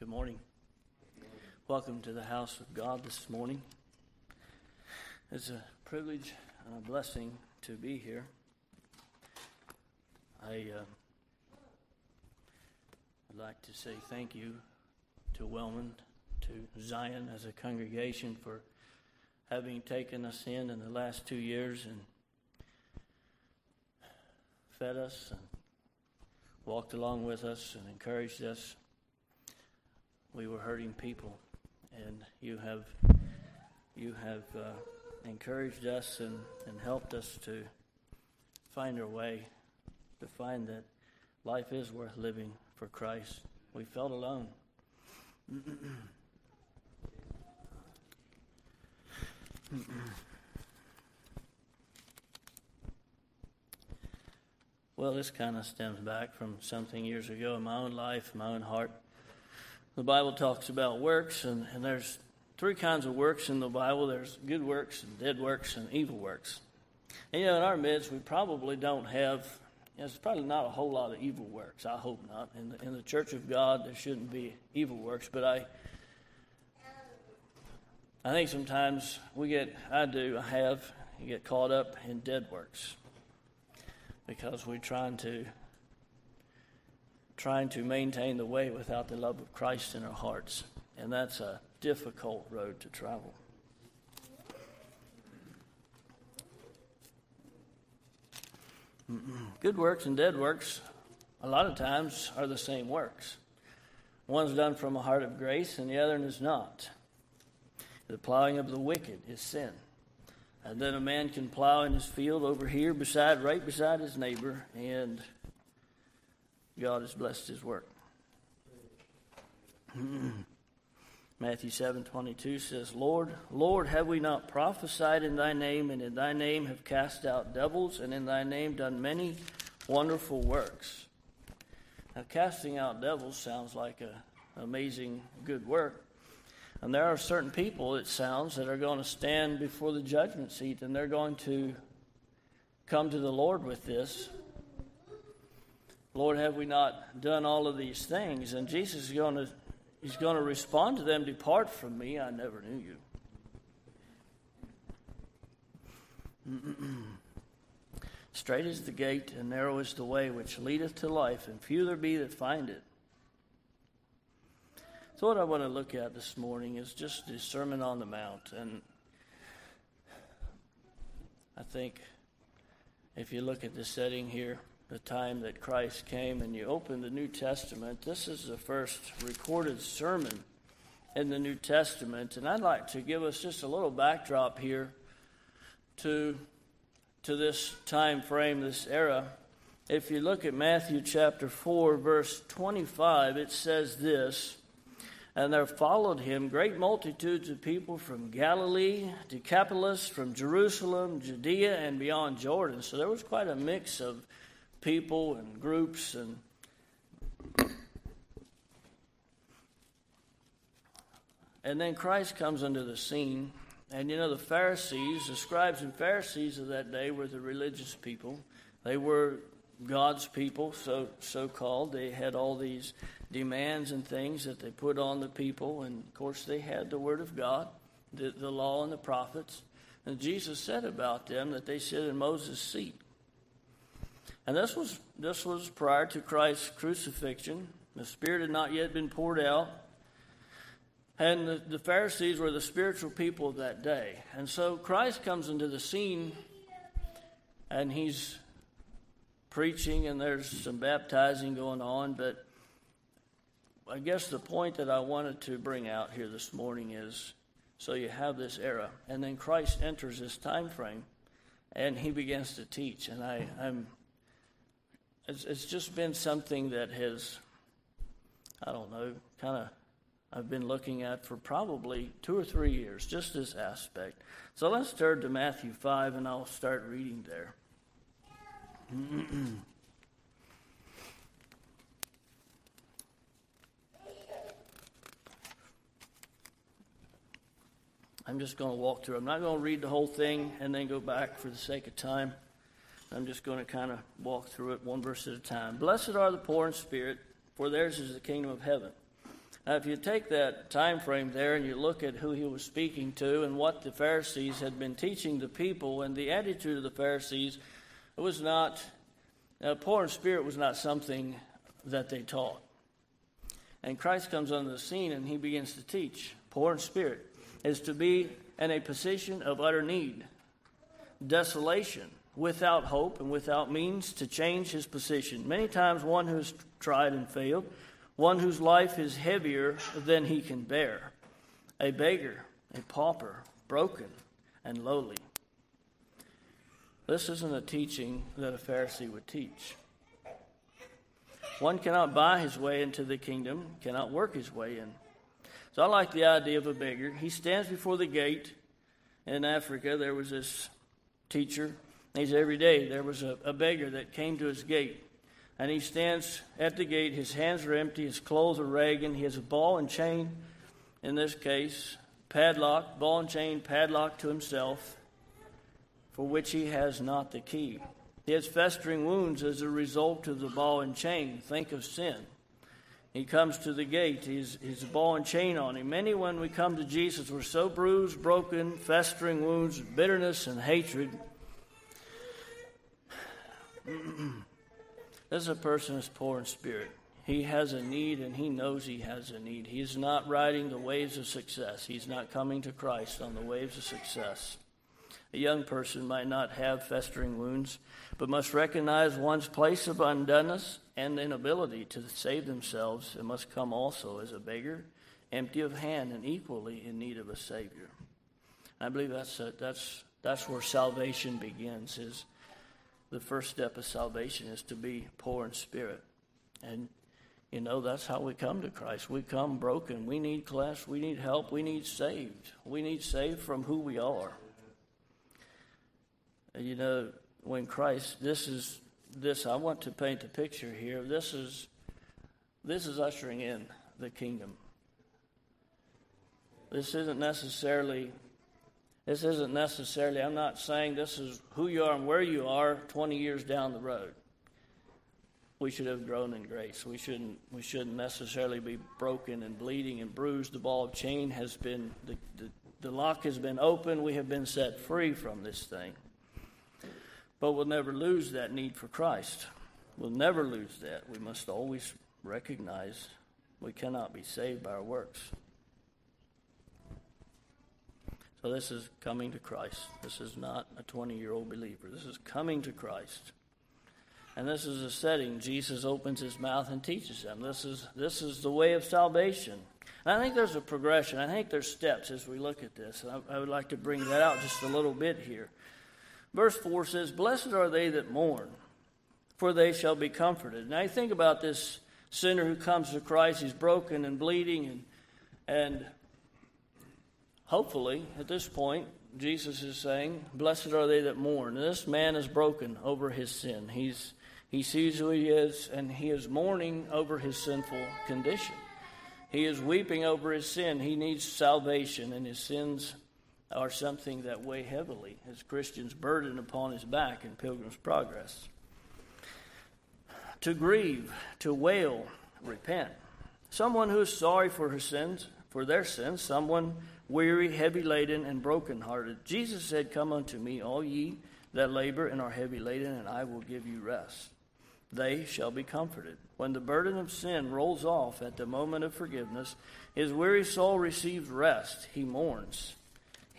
Good morning. Welcome to the house of God this morning. It's a privilege and a blessing to be here. I uh, would like to say thank you to Wellman, to Zion as a congregation for having taken us in in the last two years and fed us and walked along with us and encouraged us we were hurting people, and you have you have uh, encouraged us and, and helped us to find our way, to find that life is worth living for Christ. We felt alone. well, this kind of stems back from something years ago in my own life, my own heart the Bible talks about works, and, and there's three kinds of works in the Bible there's good works, and dead works, and evil works. And you know, in our midst, we probably don't have, you know, there's probably not a whole lot of evil works. I hope not. In the, in the church of God, there shouldn't be evil works, but I. I think sometimes we get, I do, I have, you get caught up in dead works because we're trying to trying to maintain the way without the love of Christ in our hearts. And that's a difficult road to travel. Good works and dead works, a lot of times, are the same works. One's done from a heart of grace, and the other is not. The plowing of the wicked is sin. And then a man can plow in his field over here, beside, right beside his neighbor, and God has blessed his work. Matthew 7 22 says, Lord, Lord, have we not prophesied in thy name, and in thy name have cast out devils, and in thy name done many wonderful works? Now, casting out devils sounds like an amazing good work. And there are certain people, it sounds, that are going to stand before the judgment seat and they're going to come to the Lord with this. Lord, have we not done all of these things? And Jesus is going to, he's going to respond to them, Depart from me, I never knew you. Straight is the gate, and narrow is the way which leadeth to life, and few there be that find it. So, what I want to look at this morning is just the Sermon on the Mount. And I think if you look at the setting here, the time that Christ came and you open the New Testament, this is the first recorded sermon in the New Testament. And I'd like to give us just a little backdrop here to, to this time frame, this era. If you look at Matthew chapter 4, verse 25, it says this And there followed him great multitudes of people from Galilee, Decapolis, from Jerusalem, Judea, and beyond Jordan. So there was quite a mix of people and groups and and then Christ comes into the scene. And you know the Pharisees the scribes and Pharisees of that day were the religious people. They were God's people so so called they had all these demands and things that they put on the people. And of course they had the word of God the, the law and the prophets. And Jesus said about them that they sit in Moses' seat and this was, this was prior to Christ's crucifixion. The Spirit had not yet been poured out. And the, the Pharisees were the spiritual people of that day. And so Christ comes into the scene and he's preaching, and there's some baptizing going on. But I guess the point that I wanted to bring out here this morning is so you have this era, and then Christ enters this time frame, and he begins to teach. And I, I'm it's, it's just been something that has, I don't know, kind of I've been looking at for probably two or three years, just this aspect. So let's turn to Matthew 5 and I'll start reading there. I'm just going to walk through. I'm not going to read the whole thing and then go back for the sake of time. I'm just going to kind of walk through it one verse at a time. Blessed are the poor in spirit, for theirs is the kingdom of heaven. Now, if you take that time frame there and you look at who he was speaking to and what the Pharisees had been teaching the people, and the attitude of the Pharisees was not, uh, poor in spirit was not something that they taught. And Christ comes on the scene and he begins to teach. Poor in spirit is to be in a position of utter need, desolation, without hope and without means to change his position. Many times, one who's tried and failed, one whose life is heavier than he can bear, a beggar, a pauper, broken and lowly. This isn't a teaching that a Pharisee would teach. One cannot buy his way into the kingdom, cannot work his way in. So I like the idea of a beggar. He stands before the gate. In Africa, there was this teacher. He's every day. There was a, a beggar that came to his gate. And he stands at the gate. His hands are empty. His clothes are ragged. He has a ball and chain, in this case, padlock, ball and chain padlock to himself, for which he has not the key. He has festering wounds as a result of the ball and chain. Think of sin. He comes to the gate. He's, he's ball and chain on him. Many, when we come to Jesus, we're so bruised, broken, festering wounds, bitterness, and hatred. This is a person who's poor in spirit. He has a need and he knows he has a need. He's not riding the waves of success. He's not coming to Christ on the waves of success. A young person might not have festering wounds, but must recognize one's place of undoneness and inability to save themselves and must come also as a beggar, empty of hand, and equally in need of a Savior. I believe that's, a, that's, that's where salvation begins, is the first step of salvation is to be poor in spirit. And you know, that's how we come to Christ. We come broken. We need class. We need help. We need saved. We need saved from who we are. And, You know, when Christ, this is this. I want to paint a picture here. This is this is ushering in the kingdom. This isn't necessarily. This isn't necessarily. I'm not saying this is who you are and where you are 20 years down the road. We should have grown in grace. We shouldn't. We shouldn't necessarily be broken and bleeding and bruised. The ball of chain has been. The, the, the lock has been open. We have been set free from this thing. But we'll never lose that need for Christ. We'll never lose that. We must always recognize we cannot be saved by our works. So, this is coming to Christ. This is not a 20 year old believer. This is coming to Christ. And this is a setting. Jesus opens his mouth and teaches them. This is, this is the way of salvation. And I think there's a progression. I think there's steps as we look at this. I, I would like to bring that out just a little bit here. Verse 4 says, Blessed are they that mourn, for they shall be comforted. Now you think about this sinner who comes to Christ, he's broken and bleeding, and, and hopefully at this point, Jesus is saying, Blessed are they that mourn. This man is broken over his sin. He's, he sees who he is, and he is mourning over his sinful condition. He is weeping over his sin. He needs salvation, and his sins are something that weigh heavily as Christians burden upon his back in Pilgrim's Progress. To grieve, to wail, repent. Someone who is sorry for her sins, for their sins, someone weary, heavy laden, and broken-hearted. Jesus said, Come unto me, all ye that labor and are heavy laden, and I will give you rest. They shall be comforted. When the burden of sin rolls off at the moment of forgiveness, his weary soul receives rest. He mourns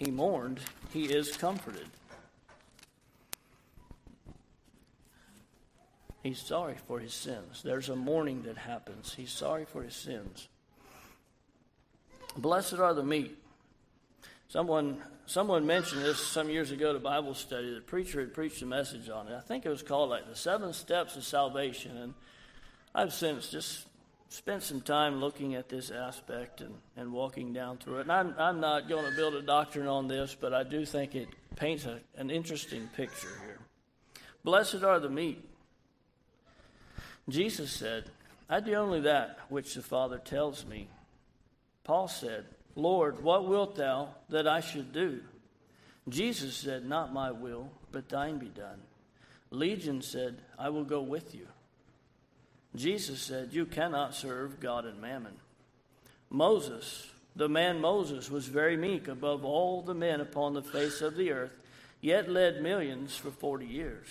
he mourned, he is comforted. He's sorry for his sins. There's a mourning that happens. He's sorry for his sins. Blessed are the meek. Someone, someone mentioned this some years ago a Bible study. The preacher had preached a message on it. I think it was called like the seven steps of salvation. And I've since just spent some time looking at this aspect and, and walking down through it. And I'm, I'm not going to build a doctrine on this, but I do think it paints a, an interesting picture here. Blessed are the meek. Jesus said, I do only that which the Father tells me. Paul said, Lord, what wilt thou that I should do? Jesus said, Not my will, but thine be done. Legion said, I will go with you. Jesus said, You cannot serve God and mammon. Moses, the man Moses, was very meek above all the men upon the face of the earth, yet led millions for 40 years.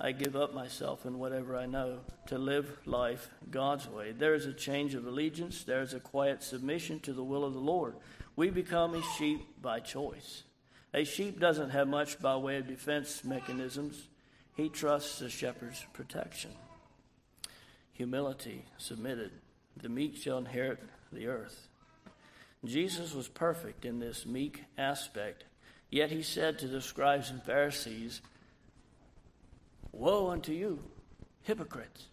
I give up myself and whatever I know to live life God's way. There is a change of allegiance, there is a quiet submission to the will of the Lord. We become a sheep by choice. A sheep doesn't have much by way of defense mechanisms, he trusts the shepherd's protection. Humility, submitted. The meek shall inherit the earth. Jesus was perfect in this meek aspect, yet he said to the scribes and Pharisees, Woe unto you, hypocrites!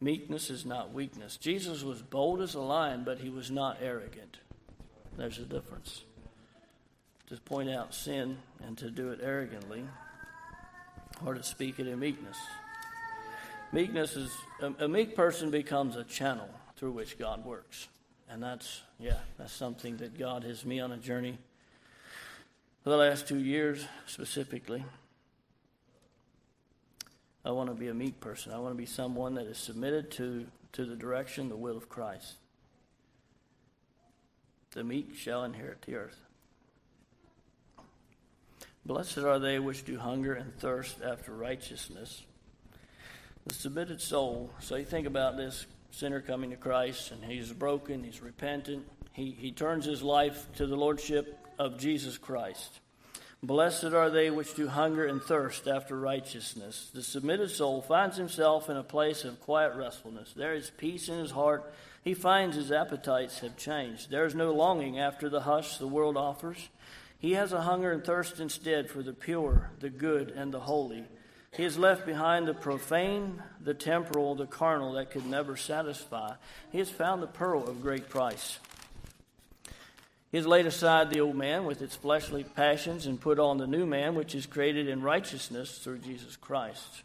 Meekness is not weakness. Jesus was bold as a lion, but he was not arrogant. There's a difference. To point out sin and to do it arrogantly, or to speak it in meekness. Meekness is a, a meek person becomes a channel through which God works. And that's, yeah, that's something that God has me on a journey for the last two years specifically. I want to be a meek person. I want to be someone that is submitted to, to the direction, the will of Christ. The meek shall inherit the earth. Blessed are they which do hunger and thirst after righteousness. The submitted soul. So you think about this sinner coming to Christ, and he's broken, he's repentant, he, he turns his life to the Lordship of Jesus Christ. Blessed are they which do hunger and thirst after righteousness. The submitted soul finds himself in a place of quiet restfulness. There is peace in his heart. He finds his appetites have changed. There is no longing after the hush the world offers. He has a hunger and thirst instead for the pure, the good, and the holy. He has left behind the profane, the temporal, the carnal that could never satisfy. He has found the pearl of great price. He has laid aside the old man with its fleshly passions and put on the new man, which is created in righteousness through Jesus Christ.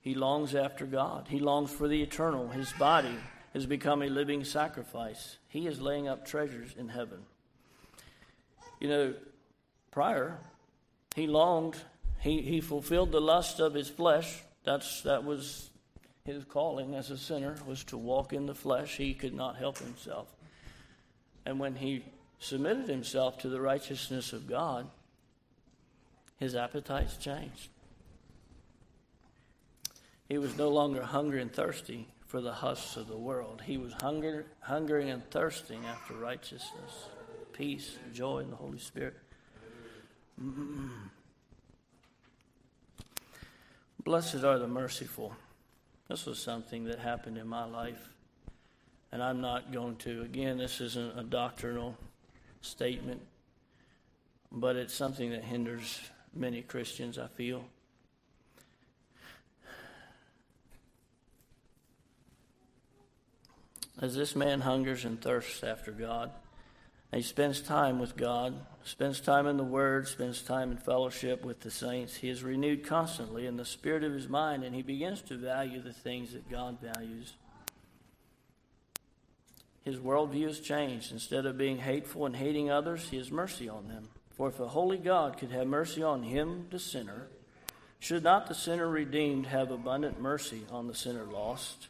He longs after God. He longs for the eternal. His body has become a living sacrifice. He is laying up treasures in heaven. You know, prior, he longed, he, he fulfilled the lust of his flesh. That's, that was his calling as a sinner, was to walk in the flesh. He could not help himself. And when he submitted himself to the righteousness of God, his appetites changed. He was no longer hungry and thirsty for the husks of the world. He was hunger, hungering and thirsting after righteousness, peace, joy in the Holy Spirit. Mm-mm. Blessed are the merciful. This was something that happened in my life. And I'm not going to, again, this isn't a doctrinal statement, but it's something that hinders many Christians, I feel. As this man hungers and thirsts after God, he spends time with God, spends time in the Word, spends time in fellowship with the saints. He is renewed constantly in the spirit of his mind, and he begins to value the things that God values his worldview has changed. Instead of being hateful and hating others, he has mercy on them. For if a holy God could have mercy on him, the sinner, should not the sinner redeemed have abundant mercy on the sinner lost?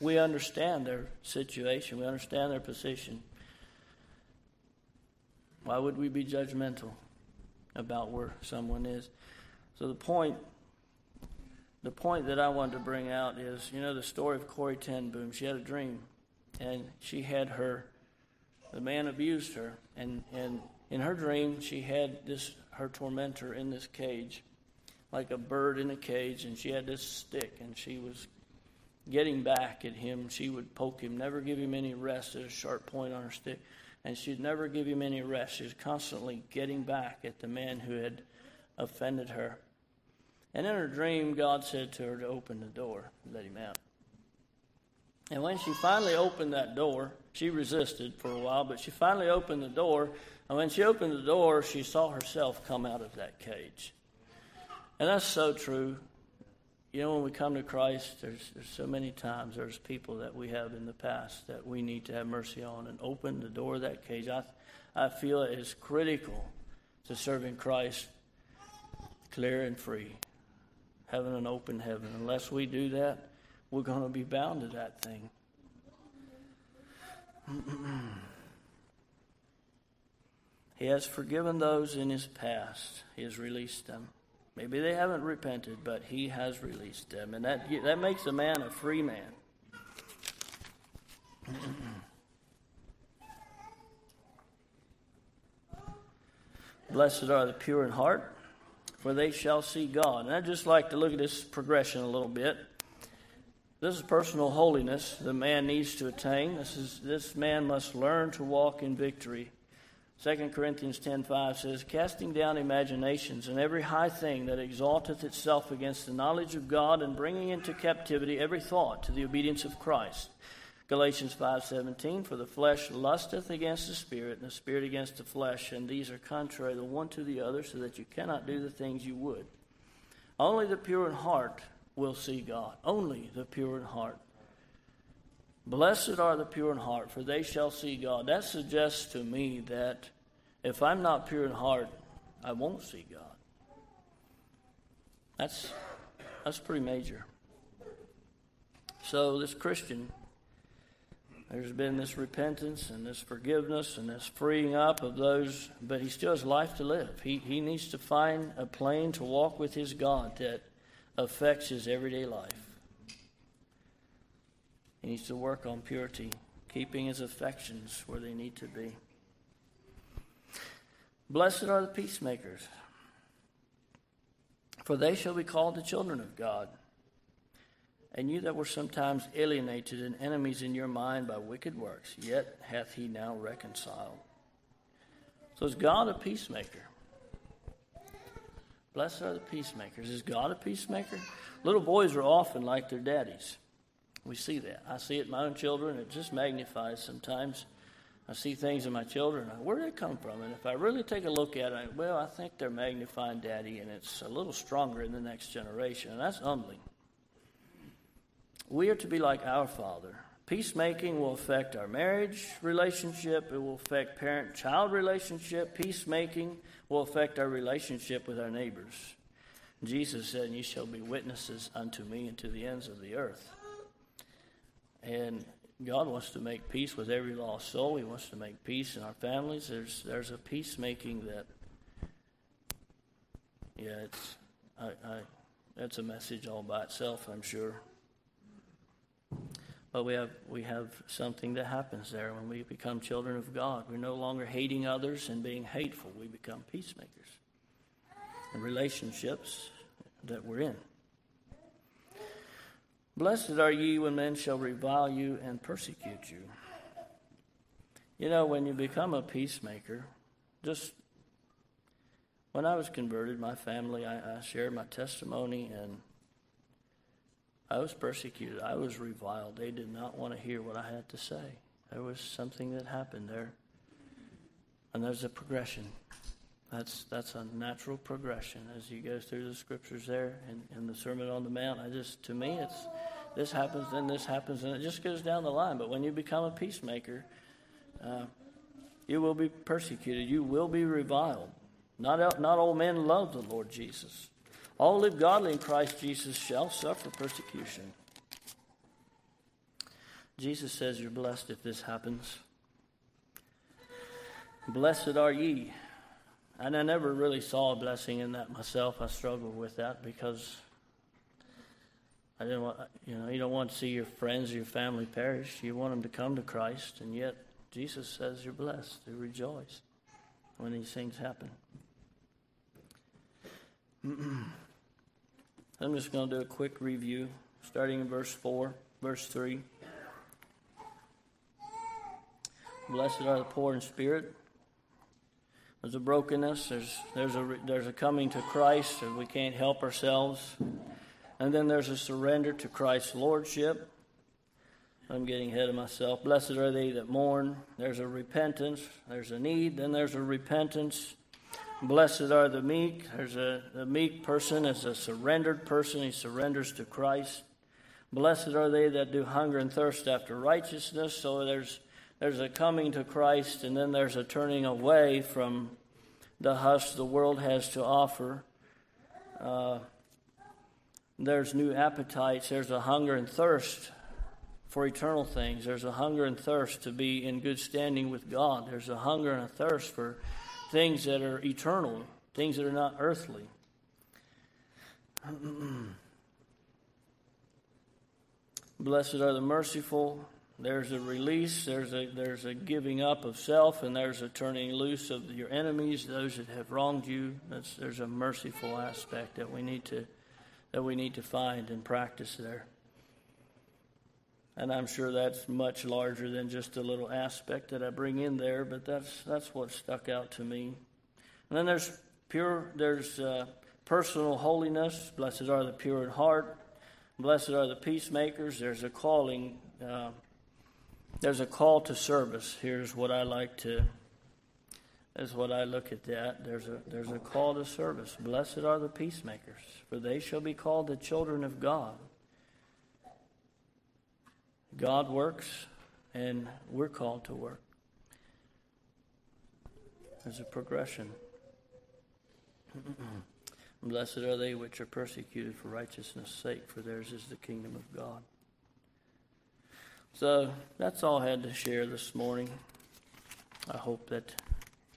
We understand their situation, we understand their position. Why would we be judgmental about where someone is? So the point the point that I wanted to bring out is, you know, the story of Corrie ten Boom. She had a dream and she had her the man abused her and and in her dream she had this her tormentor in this cage like a bird in a cage and she had this stick and she was getting back at him. She would poke him never give him any rest at a sharp point on her stick and she'd never give him any rest. She was constantly getting back at the man who had offended her. And in her dream god said to her to open the door let him out and when she finally opened that door, she resisted for a while, but she finally opened the door. And when she opened the door, she saw herself come out of that cage. And that's so true. You know, when we come to Christ, there's, there's so many times there's people that we have in the past that we need to have mercy on and open the door of that cage. I, I feel it is critical to serving Christ clear and free, having an open heaven. Unless we do that, we're going to be bound to that thing. he has forgiven those in his past, he has released them. Maybe they haven't repented, but he has released them. And that, that makes a man a free man. Blessed are the pure in heart, for they shall see God. And I'd just like to look at this progression a little bit. This is personal holiness the man needs to attain. This, is, this man must learn to walk in victory. 2 Corinthians 10:5 says, "Casting down imaginations and every high thing that exalteth itself against the knowledge of God, and bringing into captivity every thought to the obedience of Christ." Galatians 5:17 For the flesh lusteth against the spirit and the spirit against the flesh and these are contrary the one to the other so that you cannot do the things you would. Only the pure in heart will see God. Only the pure in heart. Blessed are the pure in heart for they shall see God. That suggests to me that if I'm not pure in heart I won't see God. That's that's pretty major. So this Christian there's been this repentance and this forgiveness and this freeing up of those, but he still has life to live. He, he needs to find a plane to walk with his God that affects his everyday life. He needs to work on purity, keeping his affections where they need to be. Blessed are the peacemakers, for they shall be called the children of God and you that were sometimes alienated and enemies in your mind by wicked works, yet hath he now reconciled. So is God a peacemaker? Blessed are the peacemakers. Is God a peacemaker? Little boys are often like their daddies. We see that. I see it in my own children. It just magnifies sometimes. I see things in my children. Where do they come from? And if I really take a look at it, well, I think they're magnifying daddy, and it's a little stronger in the next generation. And that's humbling. We are to be like our Father. Peacemaking will affect our marriage relationship, it will affect parent child relationship. Peacemaking will affect our relationship with our neighbors. Jesus said, You shall be witnesses unto me and to the ends of the earth. And God wants to make peace with every lost soul. He wants to make peace in our families. There's there's a peacemaking that yeah, it's I, I that's a message all by itself, I'm sure. But we have, we have something that happens there when we become children of God. We're no longer hating others and being hateful. We become peacemakers in relationships that we're in. Blessed are ye when men shall revile you and persecute you. You know, when you become a peacemaker, just when I was converted, my family, I, I shared my testimony, and I was persecuted. I was reviled. They did not want to hear what I had to say. There was something that happened there. And there's a progression. That's that's a natural progression as you go through the scriptures there and, and the Sermon on the Mount. I just to me it's this happens, then this happens, and it just goes down the line. But when you become a peacemaker, uh, you will be persecuted. You will be reviled. Not not all men love the Lord Jesus. All live godly in Christ Jesus shall suffer persecution. Jesus says you're blessed if this happens. Blessed are ye. And I never really saw a blessing in that myself. I struggled with that because I didn't want, you know, you don't want to see your friends or your family perish. You want them to come to Christ, and yet Jesus says you're blessed to rejoice when these things happen. I'm just going to do a quick review, starting in verse 4, verse 3. Blessed are the poor in spirit. There's a brokenness. There's there's a there's a coming to Christ, and we can't help ourselves. And then there's a surrender to Christ's lordship. I'm getting ahead of myself. Blessed are they that mourn. There's a repentance. There's a need. Then there's a repentance. Blessed are the meek. There's a, a meek person is a surrendered person. He surrenders to Christ. Blessed are they that do hunger and thirst after righteousness. So there's there's a coming to Christ, and then there's a turning away from the husk the world has to offer. Uh, there's new appetites, there's a hunger and thirst for eternal things. There's a hunger and thirst to be in good standing with God. There's a hunger and a thirst for things that are eternal, things that are not earthly. Blessed are the merciful. There's a release, there's a, there's a giving up of self, and there's a turning loose of your enemies, those that have wronged you. That's, there's a merciful aspect that we need to that we need to find and practice there. And I'm sure that's much larger than just a little aspect that I bring in there, but that's that's what stuck out to me. And then there's pure, there's uh, personal holiness. Blessed are the pure in heart. Blessed are the peacemakers. There's a calling. Uh, there's a call to service. Here's what I like to. Is what I look at that. There's a there's a call to service. Blessed are the peacemakers, for they shall be called the children of God. God works, and we're called to work. There's a progression. Blessed are they which are persecuted for righteousness' sake, for theirs is the kingdom of God. So that's all I had to share this morning. I hope that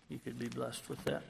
you could be blessed with that.